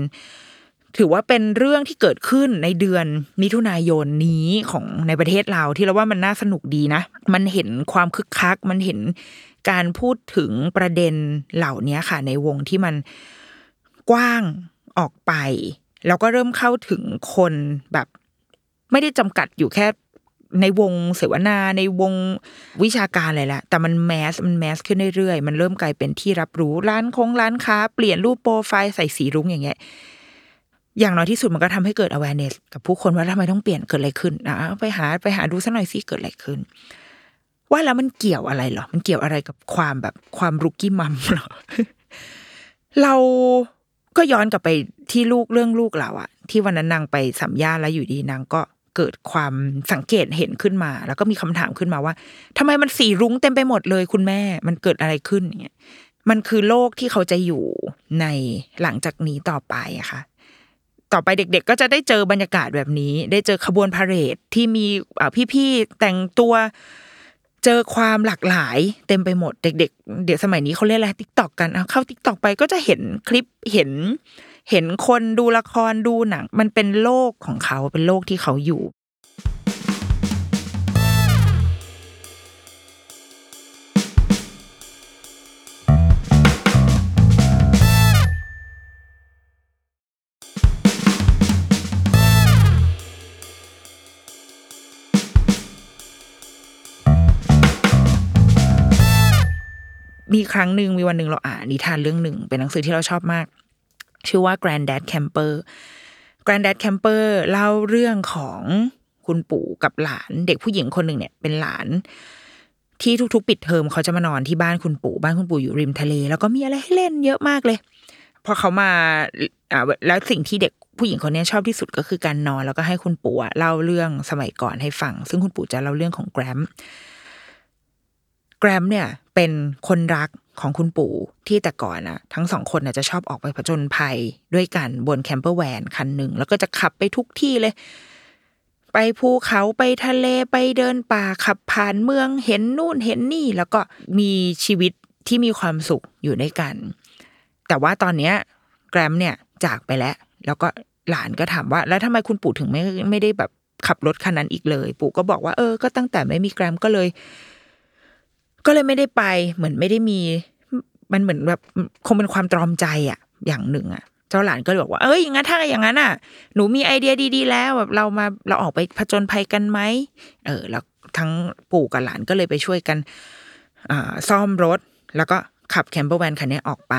A: ถือว่าเป็นเรื่องที่เกิดขึ้นในเดือนมิถุนายนนี้ของในประเทศเราที่เราว่ามันน่าสนุกดีนะ มันเห็นความคึกคัก มันเห็นการพูดถึงประเด็นเหล่านี้ค่ะ ในวงที่มันกว้างออกไป แล้วก็เริ่มเข้าถึงคนแบบ ไม่ได้จำกัดอยู่แค่ในวงเสวนาในวงวิชาการเลยแหละแต่มันแมสมันแมสขึ้นเรื่อยๆ มันเริ่มกลายเป็นที่รับรู้ร้านคงร้านค้า เปลี่ยนรูปโปรไฟล์ใส่สีรุ้งอย่างเงี้ย อย่างน้อยที่สุดมันก็ทำให้เกิด awareness กับผู้คนว่าทำไมต้องเปลี่ยนเกิดอะไรขึ้นอะไปหาไปหาดูสักหน่อยสิเกิดอะไรขึ้น ว่าแล้วมันเกี่ยวอะไรหรอ มันเกี่ยวอะไรกับความแบบความรุกี้มัมหรอ เราก็ย้อนกลับไปที่ลูกเรื่องลูกเราอะที่วันนั้นนางไปสัมญาแล้วอยู่ดีนางก็เกิดความสังเกตเห็นขึ้นมา แล้วก็มีคำถามขึ้นมาว่าทำไมมันสีรุ้งเต็มไปหมดเลย คุณแม่ มันเกิดอะไรขึ้นเนี่ยมันคือโลกที่เขาจะอยู่ในหลังจากนี้ต่อไปอะค่ะ ต่อไปเด็ก ๆ ก็จะได้เจอบรรยากาศแบบนี้ ได้เจอขบวนพาเหรดที่มีพี่ๆแต่งตัวเจอความหลากหลายเต็มไปหมดเด็ก ๆ เดี๋ยวสมัยนี้เขาเรียกอะไร TikTok กันเข้า TikTok ไปก็จะเห็นคลิปเห็น เห็นคนดูละครดูหนัง มันเป็นโลกของเขาเป็นโลกที่เขาอยู่ มีครั้งหนึ่งมีวันหนึ่งเราอ่านนิทานเรื่องหนึ่ง เป็นหนังสือที่เราชอบมาก ชื่อว่า Granddad Camper Granddad Camper เล่าเรื่องของคุณปู่กับหลานเด็กผู้หญิงคนหนึ่งเนี่ยเป็นหลานที่ทุก ๆ ปิดเทอมเขาจะมานอนที่บ้านคุณปู่บ้านคุณปู่อยู่ริมทะเล แล้วก็มีอะไรให้เล่นเยอะมากเลย พอเขามาอ่าแล้วสิ่งที่เด็กผู้หญิงคนนี้ชอบที่สุดก็คือการนอนแล้วก็ให้คุณปู่เล่าเรื่องสมัยก่อนให้ฟัง ซึ่งคุณปู่จะเล่าเรื่องของแกรม แกรมเนี่ยเป็นคนรักของคุณปู่ที่แต่ก่อนอะทั้งสองคนจะชอบออกไปผจญภัยด้วยกันบนแคมเปอร์แวนคันหนึ่ง แล้วก็จะขับไปทุกที่เลย ไปภูเขาไปทะเลไปเดินป่าขับผ่านเมืองเห็นนู่นเห็นนี่ แล้วก็มีชีวิตที่มีความสุขอยู่ด้วยกัน แต่ว่าตอนเนี้ยแกรมเนี่ยจากไปแล้ว แล้วก็หลานก็ถามว่า แล้วทำไมคุณปู่ถึงไม่ไม่ได้แบบขับรถคันนั้นอีกเลย ปู่ก็บอกว่าเออก็ตั้งแต่ไม่มีแกรมก็เลย ก็เลยไม่ได้ไปเหมือนไม่ได้มี มันเหมือนแบบคงเป็นความตรอมใจอะอย่างหนึ่งอะเจ้าหลานก็เลยบอกว่าเอ้ยอย่างนั้นถ้าอย่างนั้นอะ หนูมีไอเดียดีๆ แล้วแบบเรามาเราออกไปผจญภัยกันไหมเออ แล้วทั้งปู่กับหลานก็เลยไปช่วยกันอ่าซ่อมรถ แล้วก็ขับแคมเปอร์แวนคันนี้ออกไป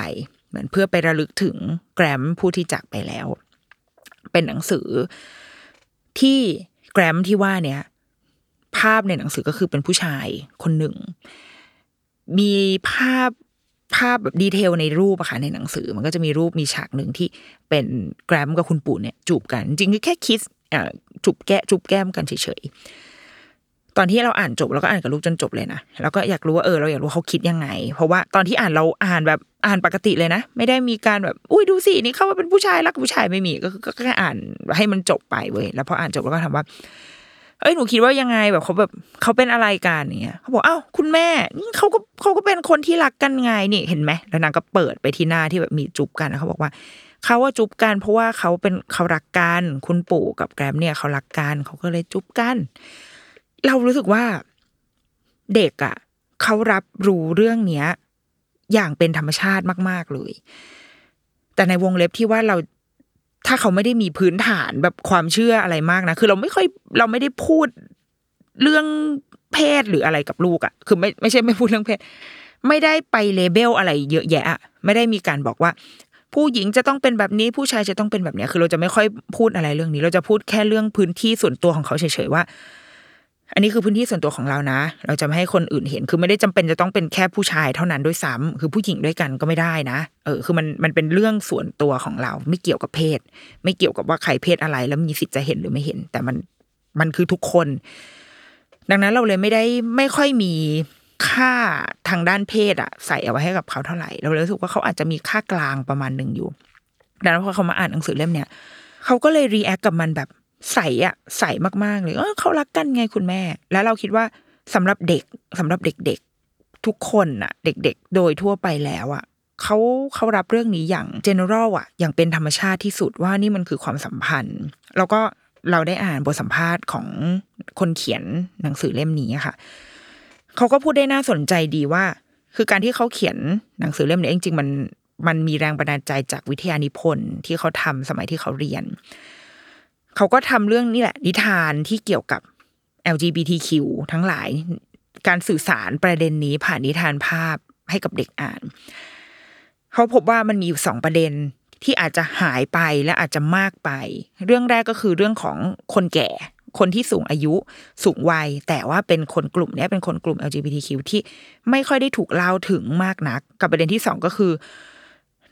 A: เหมือนเพื่อไประลึกถึงแกรมผู้ที่จากไปแล้ว เป็นหนังสือที่แกรมที่ว่าเนี่ย ภาพในหนังสือก็คือเป็นผู้ชายคนหนึ่ง มีภาพภาพแบบดีเทลในรูปอะค่ะในหนังสือ มันก็จะมีรูปมีฉากหนึ่งที่เป็นแกรมกับคุณปู่เนี่ยจูบกันจริงคือแค่คิสอ่าจูบแก้จูบแก้มกันเฉยๆตอนที่เราอ่านจบเราก็อ่านกับลูกจนจบเลยนะแล้วก็อยากรู้ว่าเออเราอยากรู้เขาคิดยังไง เพราะว่าตอนที่อ่านเราอ่านแบบอ่านปกติเลยนะ ไม่ได้มีการแบบอุ้ยดูสินี่เขาว่าเป็นผู้ชายรักผู้ชายไม่มีก็คือก็แค่อ่านให้มันจบไปเว้ยแล้วพออ่านจบแล้วก็ถามว่า เอ้ยหนูคิดว่ายังไงแบบเขาแบบเขาเป็นอะไรกันเนี่ยเขาบอกอ้าวคุณแม่นี่เขาก็เขาก็เป็นคนที่รักกันไงนี่เห็นไหมแล้วนางก็เปิดไปที่หน้าที่แบบมีจุบกันเขาบอกว่าเขาว่าจุบกัน เพราะว่าเขาเป็นเขารักกันคุณปู่กับแกรมเนี่ยเขารักกันเขาก็เลยจุบกัน เรารู้สึกว่าเด็กอะเขารับรู้เรื่องเนี้ย อย่างเป็นธรรมชาติมาก ๆเลย แต่ในวงเล็บที่ว่าเรา ถ้าเขาไม่ได้มีพื้นฐานแบบความเชื่ออะไรมากนะ คือเราไม่ค่อยเราไม่ได้พูดเรื่องเพศหรืออะไรกับลูกอะ่ะ คือไม่ไม่ใช่ไม่พูดเรื่องเพศ ไม่ได้ไปเลเบลอะไรเยอะแยะ ไม่ได้มีการบอกว่า ผู้หญิงจะต้องเป็นแบบนี้ผู้ชายจะต้องเป็นแบบนี้คือเราจะไม่ค่อยพูดอะไรเรื่องนี้ เราจะพูดแค่เรื่องพื้นที่ส่วนตัวของเขาเฉยๆว่า อันนี้คือพื้นที่ส่วนตัวของเรานะ เราจะไม่ให้คนอื่นเห็น คือไม่ได้จำเป็นจะต้องเป็นแค่ผู้ชายเท่านั้นด้วยซ้ำคือผู้หญิงด้วยกันก็ไม่ได้นะ เออ คือมันมันเป็นเรื่องส่วนตัวของเรา ไม่เกี่ยวกับเพศ ไม่เกี่ยวกับว่าใครเพศอะไร แล้วมีสิทธิ์จะเห็นหรือไม่เห็น แต่มันมันคือทุกคน ดังนั้นเราเลยไม่ได้ไม่ค่อยมีค่าทางด้านเพศอะใส่เอาไว้ให้กับเขาเท่าไหร่ เราเลยรู้สึกว่าเขาอาจจะมีค่ากลางประมาณหนึ่งอยู่ดังนั้นพอเขามาอ่านหนังสือเล่มเนี้ยเขาก็เลย react กับมันแบบ ใสอะใสมากๆเลยเออเขารักกันไงคุณแม่ แล้วเราคิดว่าสำหรับเด็กสำหรับเด็กๆ ทุกคนอะเด็ก ๆ โดยทั่วไปแล้วอะเขาเขารับเรื่องนี้อย่าง natural อะอย่างเป็นธรรมชาติที่สุดว่านี่มันคือความสัมพันธ์ แล้วก็เราได้อ่านบทสัมภาษณ์ของคนเขียนหนังสือเล่มนี้ค่ะเขาก็พูดได้น่าสนใจดีว่า คือการที่เขาเขียนหนังสือเล่มนี้จริงๆมันมันมีแรงบันดาลใจจากวิทยานิพนธ์ที่เขาทำสมัยที่เขาเรียน เขาก็ทำเรื่องนี่แหละ นิทานที่เกี่ยวกับ LGBTQ ทั้งหลาย การสื่อสารประเด็นนี้ผ่านนิทานภาพให้กับเด็กอ่าน เขาพบว่ามันมีอยู่สองประเด็นที่อาจจะหายไปและอาจจะมากไป เรื่องแรกก็คือเรื่องของคนแก่ คนที่สูงอายุสูงวัย แต่ว่าเป็นคนกลุ่มนี้เป็นคนกลุ่ม LGBTQ ที่ไม่ค่อยได้ถูกเล่าถึงมากนัก กับประเด็นที่สองก็คือ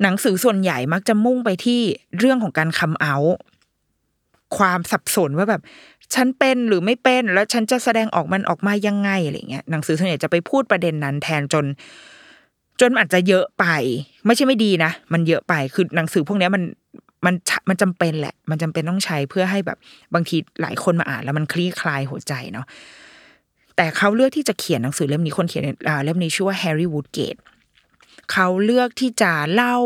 A: หนังสือส่วนใหญ่มักจะมุ่งไปที่เรื่องของการคัมเอา ความสับสนว่าแบบ ฉันเป็นหรือไม่เป็น แล้วฉันจะแสดงออกมันออกมายังไงอะไรเงี้ยหนังสือส่วนใหญ่จะไปพูดประเด็นนั้นแทนจน จนอาจจะเยอะไป ไม่ใช่ไม่ดีนะมันเยอะไปคือหนังสือพวกนี้มันมันมันจำเป็นแหละ มันจำเป็นต้องใช้เพื่อให้แบบบางทีหลายคนมาอ่าน แล้วมันคลี่คลายหัวใจเนาะแต่เขาเลือกที่จะเขียนหนังสือเล่มนี้คนเขียนเล่มนี้ชื่อว่าแฮร์รี่วูดเกตเขาเลือกที่จะเล่า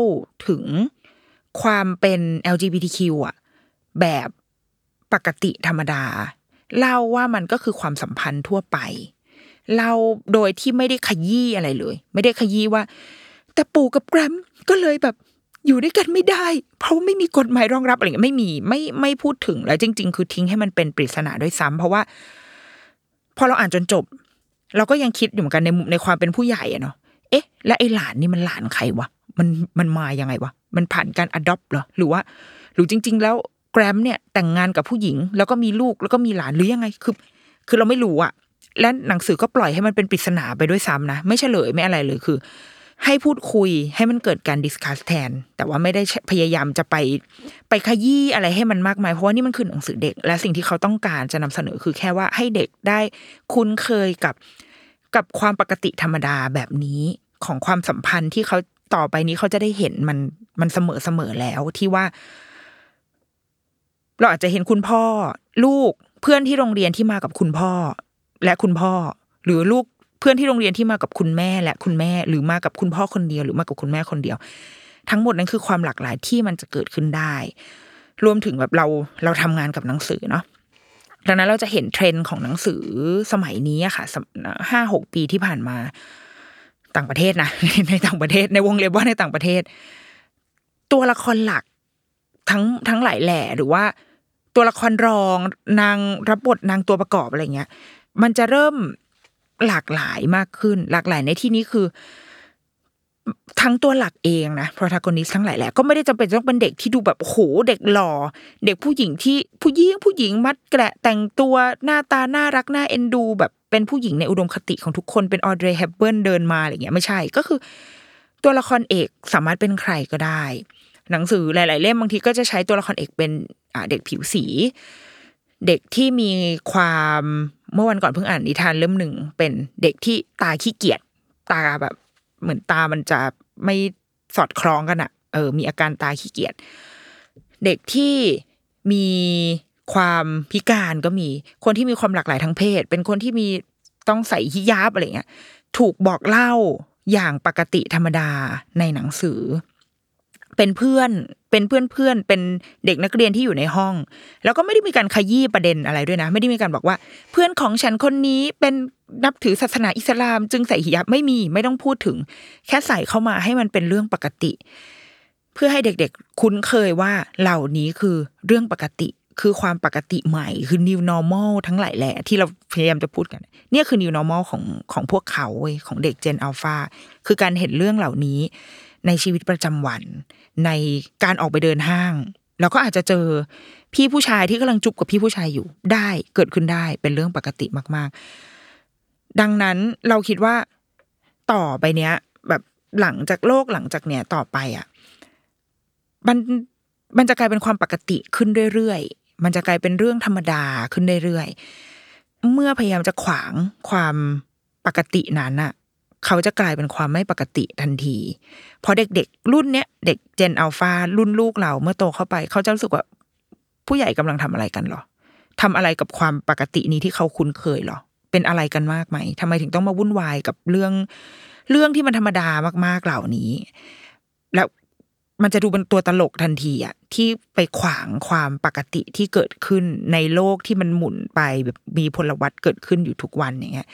A: ถึงความเป็น LGBTQ อะแบบ ปกติธรรมดา เล่าว่ามันก็คือความสัมพันธ์ทั่วไป เล่าโดยที่ไม่ได้ขยี้อะไรเลย ไม่ได้ขยี้ว่า แต่ปู่กับแกรมก็เลยแบบอยู่ด้วยกันไม่ได้ เพราะไม่มีกฎหมายรองรับอะไรเงี้ยไม่มีไม่ไม่พูดถึงแล้วจริง ๆ คือทิ้งให้มันเป็นปริศนาด้วยซ้ำเพราะว่า พอเราอ่านจนจบ เราก็ยังคิดอยู่เหมือนกันในมุมในความเป็นผู้ใหญ่อะเนาะเอ๊ะ และไอ้หลานนี่มันหลานใครวะมันมันมายังไงวะมันผ่านการอดอปเหรอหรือว่า หรือจริง ๆ แล้ว แกรมเนี่ยแต่งงานกับผู้หญิง แล้วก็มีลูกแล้วก็มีหลานหรือยังไงคือคือเราไม่รู้อะและหนังสือก็ปล่อยให้มันเป็นปริศนาไปด้วยซ้ำนะ ไม่เฉลยไม่อะไรเลยคือ ให้พูดคุยให้มันเกิดการดิสคัสแทน แต่ว่าไม่ได้พยายามจะไปไปขยี้อะไรให้มันมากมาย เพราะว่านี่มันคือหนังสือเด็ก และสิ่งที่เขาต้องการจะนำเสนอคือแค่ว่าให้เด็กได้คุ้นเคยกับกับความปกติธรรมดาแบบนี้ของความสัมพันธ์ที่เขาต่อไปนี้เขาจะได้เห็นมันมันเสมอเสมอแล้วที่ว่า เราอาจจะเห็นคุณพ่อ ลูกเพื่อนที่โรงเรียนที่มากับคุณพ่อ และคุณพ่อ หรือลูกเพื่อนที่โรงเรียนที่มากับคุณแม่และคุณแม่ หรือมากับคุณพ่อคนเดียวหรือมากับคุณแม่คนเดียว ทั้งหมดนั้นคือความหลากหลายที่มันจะเกิดขึ้นได้ รวมถึงแบบเราเราทำงานกับหนังสือเนาะดังนั้นเราจะเห็นเทรนด์ของหนังสือสมัยนี้อะค่ะห้าหกปีที่ผ่านมา ต่างประเทศนะในต่างประเทศในวงเล็บว่าในต่างประเทศ ตัวละครหลัก ทั้งทั้งหลายแหล่หรือว่าตัวละครรองนางรับบทนางตัวประกอบอะไรเงี้ย มันจะเริ่มหลากหลายมากขึ้น หลากหลายในที่นี้คือ ทั้งตัวหลักเองนะ protagonist ทั้งหลายแหละก็ไม่ได้จำเป็นต้องเป็นเด็กที่ดูแบบโหเด็กหล่อเด็กผู้หญิงที่ผู้หญิงผู้หญิงมัดแกละแต่งตัวหน้าตาน่ารักน่าเอ็นดู แบบเป็นผู้หญิงในอุดมคติของทุกคนเป็น Audrey Hepburn เดินมาอะไรเงี้ยไม่ใช่ก็คือ ตัวละครเอกสามารถเป็นใครก็ได้ หนังสือหลาย ๆ เล่มบางทีก็จะใช้ตัวละครเอกเป็นเด็กผิวสี เด็กที่มีความเมื่อวันก่อนเพิ่งอ่านนิทานเล่มหนึ่งเป็นเด็กที่ตาขี้เกียจตาแบบ เหมือนตามันจะไม่สอดคล้องกันอะเออ มีอาการตาขี้เกียจเด็กที่มีความพิการก็มีคนที่มีความหลากหลายทางเพศ เป็นคนที่มีต้องใส่ฮิญาบอะไรเงี้ย ถูกบอกเล่าอย่างปกติธรรมดาในหนังสือ เป็นเพื่อนเป็นเพื่อนเพื่อนเป็นเด็กนักเรียนที่อยู่ในห้อง แล้วก็ไม่ได้มีการขยี้ประเด็นอะไรด้วยนะ ไม่ได้มีการบอกว่า เพื่อนของฉันคนนี้เป็นนับถือศาสนาอิสลาม จึงใส่หิญาบไม่มีไม่ต้องพูดถึง แค่ใส่เข้ามาให้มันเป็นเรื่องปกติ เพื่อให้เด็กๆ คุ้นเคยว่าเหล่านี้คือเรื่องปกติคือความปกติใหม่คือ new normal ทั้งหลายแหละ ที่เราพยายามจะพูดกัน เนี่ยคือ new normal ของของพวกเขาเว้ยของเด็ก Gen Alpha คือการเห็นเรื่องเหล่านี้ ในชีวิตประจำวัน ในการออกไปเดินห้างแล้วก็อาจจะเจอพี่ผู้ชายที่กำลังจุบกับพี่ผู้ชายอยู่ได้เกิดขึ้นได้เป็นเรื่องปกติมาก ๆ ดังนั้นเราคิดว่าต่อไปเนี้ย แบบหลังจากโลกหลังจากเนี้ยต่อไปอะมันมันจะกลายเป็นความปกติขึ้นเรื่อยๆ มันจะกลายเป็นเรื่องธรรมดาขึ้นเรื่อยๆ เมื่อพยายามจะขวางความปกตินั้นอะ เขาจะกลายเป็นความไม่ปกติทันทีพอเด็กๆ รุ่นเนี้ยเด็กเจนอัลฟารุ่นลูกเราเมื่อโตเข้าไป เขาจะรู้สึกว่าผู้ใหญ่กำลังทำอะไรกันหรอทำอะไรกับความปกตินี้ที่เขาคุ้นเคยหรอเป็นอะไรกันมากไหมทำไมถึงต้องมาวุ่นวายกับเรื่องเรื่องที่มันธรรมดามากๆเหล่านี้ แล้วมันจะดูเป็นตัวตลกทันทีอะที่ไปขวางความปกติที่เกิดขึ้นในโลกที่มันหมุนไปแบบมีพลวัตเกิดขึ้นอยู่ทุกวันอย่างเงี้ย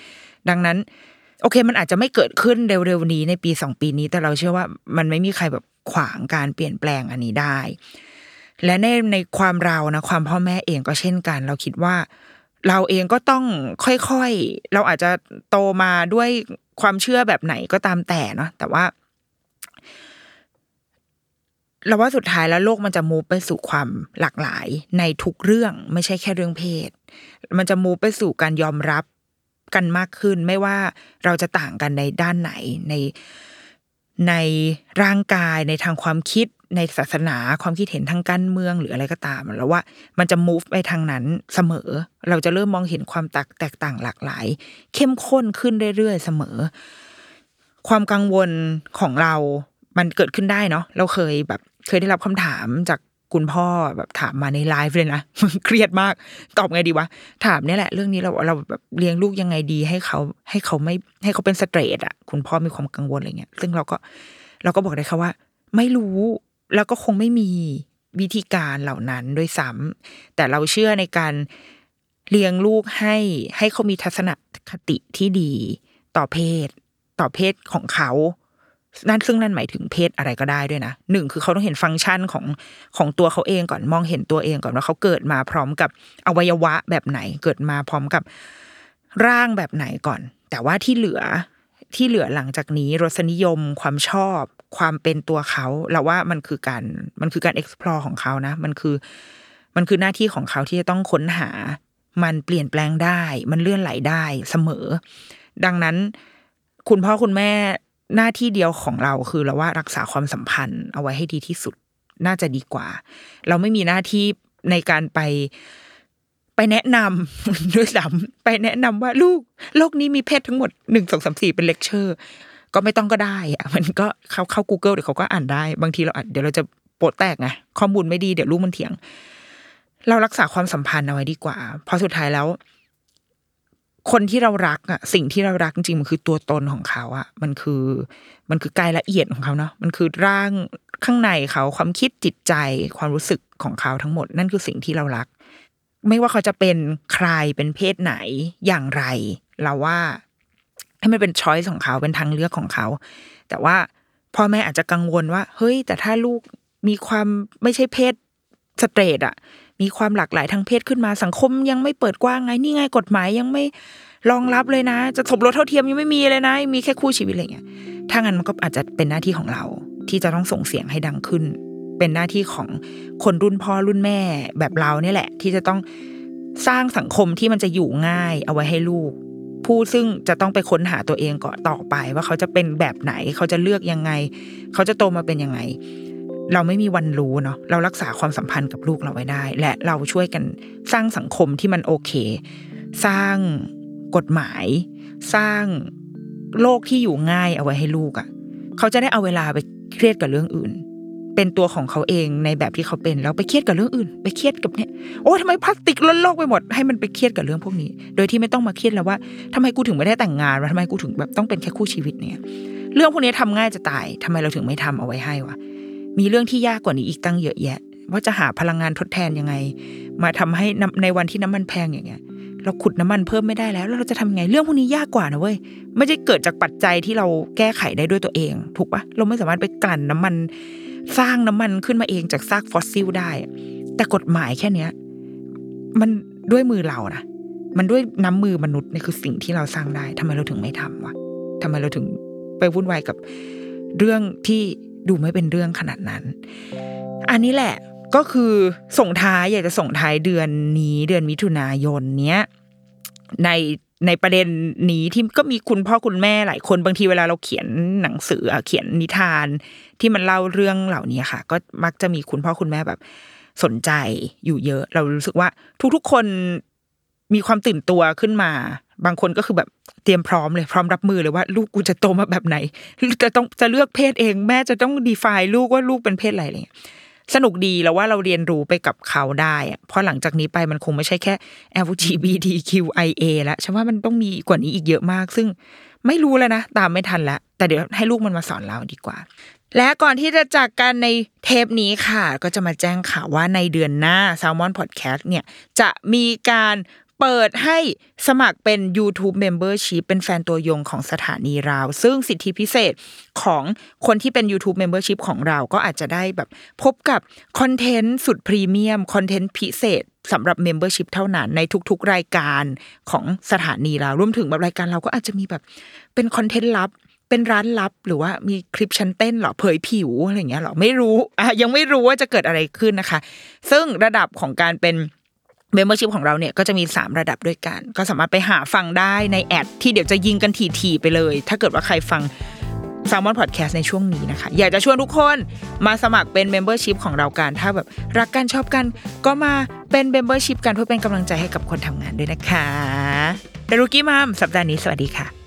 A: ดังนั้น โอเค มันอาจจะไม่เกิดขึ้นเร็วๆนี้ในปีสองปีนี้ แต่เราเชื่อว่ามันไม่มีใครแบบขวางการเปลี่ยนแปลงอันนี้ได้ และในในความเรานะความพ่อแม่เองก็เช่นกัน เราคิดว่า เราเองก็ต้องค่อยๆ เราอาจจะโตมาด้วยความเชื่อแบบไหนก็ตามแต่เนาะแต่ว่าเราว่าสุดท้ายแล้วโลกมันจะมูไปสู่ความหลากหลายในทุกเรื่องไม่ใช่แค่เรื่องเพศ มันจะมูไปสู่การยอมรับ กันมากขึ้น ไม่ว่าเราจะต่างกันในด้านไหนในในร่างกายในทางความคิดในศาสนาความคิดเห็นทางการเมืองหรืออะไรก็ตามแล้วว่ามันจะ move ไปทางนั้นเสมอ เราจะเริ่มมองเห็นความแตกต่างหลากหลาย เข้มข้นขึ้นเรื่อยๆเสมอ ความกังวลของเรา มันเกิดขึ้นได้เนาะเราเคยแบบเคยได้รับคำถามจาก คุณพ่อแบบถามมาในไลฟ์เลยนะเครียดมากตอบไงดีวะถามเนี่ยแหละเรื่องนี้เราเราแบบเลี้ยงลูกยังไงดีให้เขาให้เขาไม่ให้เขาเป็นสเตรทอะ คุณพ่อมีความกังวลอะไรเงี้ย ซึ่งเราก็เราก็บอกได้ค่ะว่า ไม่รู้แล้วก็คงไม่มีวิธีการเหล่านั้นด้วยซ้ำแต่เราเชื่อในการเลี้ยงลูกให้ให้เขามีทัศนคติที่ดี ต่อเพศ ต่อเพศของเขา นั่นซึ่งนั่นหมายถึงเพศอะไรก็ได้ด้วยนะหนึ่งคือเขาต้องเห็นฟังก์ชันของของตัวเขาเองก่อนมองเห็นตัวเองก่อนว่าเขาเกิดมาพร้อมกับอวัยวะแบบไหน เกิดมาพร้อมกับร่างแบบไหนก่อน แต่ว่าที่เหลือที่เหลือหลังจากนี้รสนิยมความชอบ ความเป็นตัวเขาเราว่ามันคือการมันคือการ explore ของเขานะ มันคือ มันคือหน้าที่ของเขาที่จะต้องค้นหา มันเปลี่ยนแปลงได้ มันเลื่อนไหลได้เสมอ ดังนั้น คุณพ่อคุณแม่ หน้าที่เดียวของเราคือเราว่ารักษาความสัมพันธ์ เอาไว้ให้ดีที่สุดน่าจะดีกว่า เราไม่มีหน้าที่ในการไปไปแนะนำด้วยซ้ำไปแนะนำว่าลูกโลกนี้มีเพศทั้งหมดหนึ่งสองสามสี่เป็นเลคเชอร์ ก็ไม่ต้องก็ได้อะมันก็เข้าเข้า Google เดี๋ยวเขาก็อ่านได้ บางทีเราอ่านเดี๋ยวเราจะโปะแตกไงข้อมูลไม่ดีเดี๋ยวลูกมันเถียง เรารักษาความสัมพันธ์เอาไว้ดีกว่า เพราะสุดท้ายแล้ว คนที่เรารักอะสิ่งที่เรารักจริงมันคือตัวตนของเขาอะมันคือ มันคือกายละเอียดของเขาเนาะมันคือร่างข้างในเขาความคิดจิตใจความรู้สึกของเขาทั้งหมด นั่นคือสิ่งที่เรารัก ไม่ว่าเขาจะเป็นใครเป็นเพศไหนอย่างไร เราว่าให้มันเป็นช้อยส์ของเขาเป็นทางเลือกของเขา แต่ว่าพ่อแม่อาจจะกังวลว่า เฮ้ย แต่ถ้าลูกมีความไม่ใช่เพศสเตรทอะ มีความหลากหลายทางเพศขึ้นมาสังคมยังไม่เปิดกว้างไงนี่ไงกฎหมายยังไม่รองรับเลยนะ จะสมรสเท่าเทียมยังไม่มีเลยนะ มีแค่คู่ชีวิตอะไรเงี้ยถ้างั้นมันก็อาจจะเป็นหน้าที่ของเรา ที่จะต้องส่งเสียงให้ดังขึ้น เป็นหน้าที่ของคนรุ่นพ่อรุ่นแม่แบบเราเนี่ยแหละ ที่จะต้องสร้างสังคมที่มันจะอยู่ง่ายเอาไว้ให้ลูก ผู้ซึ่งจะต้องไปค้นหาตัวเองก่อนต่อไป ว่าเขาจะเป็นแบบไหนเขาจะเลือกยังไง เขาจะโตมาเป็นยังไง เราไม่มีวันรู้เนาะเรารักษาความสัมพันธ์กับลูกเราไว้ได้ และเราช่วยกันสร้างสังคมที่มันโอเค สร้างกฎหมาย สร้างโลกที่อยู่ง่ายเอาไว้ให้ลูกอะ่ะ เขาจะได้เอาเวลาไปเครียดกับเรื่องอื่น เป็นตัวของเขาเองในแบบที่เขาเป็นแล้วไปเครียดกับเรื่องอื่น ไปเครียดกับเนี่ยโอ้ทำไมพลาสติกล้นโลกไปหมดให้มันไปเครียดกับเรื่องพวกนี้ โดยที่ไม่ต้องมาเครียดแล้วว่าทำไมกูถึงไม่ได้แต่งงานวะทำไมกูถึงแบบต้องเป็นแค่คู่ชีวิตเนี่ย เรื่องพวกนี้ทำง่ายจะตายทำไมเราถึงไม่ทำเอาไว้ให้วะ มีเรื่องที่ยากกว่านี้อีกตั้งเยอะแยะ ว่าจะหาพลังงานทดแทนยังไง มาทำให้น้ำในวันที่น้ำมันแพงอย่างเงี้ย เราขุดน้ำมันเพิ่มไม่ได้แล้ว แล้วเราจะทำยังไงเรื่องพวกนี้ยากกว่านะเว้ยไม่ได้เกิดจากปัจจัยที่เราแก้ไขได้ด้วยตัวเอง ถูกปะเราไม่สามารถไปกลั่นน้ำมัน สร้างน้ำมันขึ้นมาเองจากซากฟอสซิลได้ แต่กฎหมายแค่เนี้ย มันด้วยมือเรานะมันด้วยน้ำมือมนุษย์นี่คือสิ่งที่เราสร้างได้ทำไมเราถึงไม่ทำวะทำไมเราถึงไปวุ่นวายกับเรื่องที่ ดูไม่เป็นเรื่องขนาดนั้น อันนี้แหละก็คือส่งท้ายอยากจะส่งท้ายเดือนนี้เดือนมิถุนายนเนี้ยในในประเด็นนี้ที่ก็มีคุณพ่อคุณแม่หลายคนบางทีเวลาเราเขียนหนังสืออเขียนนิทาน ที่มันเล่าเรื่องเหล่านี้ค่ะ ก็มักจะมีคุณพ่อคุณแม่แบบสนใจอยู่เยอะ เรารู้สึกว่าทุกๆคนมีความตื่นตัวขึ้นมา บางคนก็คือแบบ เตรียมพร้อมเลยพร้อมรับมือเลยว่าลูกกูจะโตมาแบบไหนจะต้องจะเลือกเพศเอง แม่จะต้องดีไฟลูกว่าลูกเป็นเพศอะไรอะไรเงี้ยสนุกดีแล้วว่าเราเรียนรู้ไปกับเขาได้เพราะหลังจากนี้ไปมันคงไม่ใช่แค่ LGBTQIA แล้วฉันว่ามันต้องมีกว่านี้อีกเยอะมาก ซึ่งไม่รู้แล้วนะตามไม่ทันแล้วแต่เดี๋ยวให้ลูกมันมาสอนเราดีกว่า และก่อนที่จะจากกันในเทปนี้ค่ะ ก็จะมาแจ้งข่าวว่าในเดือนหน้า Salmon Podcast เนี่ยจะมีการ เปิดให้สมัครเป็น YouTube Membership เป็นแฟนตัวยงของสถานีเรา ซึ่งสิทธิพิเศษของคนที่เป็น YouTube Membership ของเราก็อาจจะได้แบบพบกับคอนเทนต์สุดพรีเมียม คอนเทนต์พิเศษสำหรับ Membership เท่านั้นในทุกๆ รายการของสถานีเรา รวมถึงแบบรายการเราก็อาจจะมีแบบเป็นคอนเทนต์ลับเป็นร้านลับหรือว่ามีคลิปชั้นเต้นหรอเผยผิวอะไรอย่างเงี้ยหรอไม่รู้อะยังไม่รู้ว่าจะเกิดอะไรขึ้นนะคะ ซึ่งระดับของการเป็น membership ของเราเนี่ยก็จะมี 3 ระดับด้วยกัน ก็สามารถไปหาฟังได้ใน ad ที่เดี๋ยวจะยิงกันถี่ๆไปเลย ถ้าเกิดว่าใครฟัง Salmon Podcast ในช่วงนี้นะคะ อยากจะชวนทุกคนมาสมัครเป็น Membership ของเรากัน ถ้าแบบรักกันชอบกัน ก็มาเป็น Membership กันเพื่อเป็นกำลังใจให้กับคนทำงานด้วยนะคะเดรุกี้มามสัปดาห์นี้สวัสดีค่ะ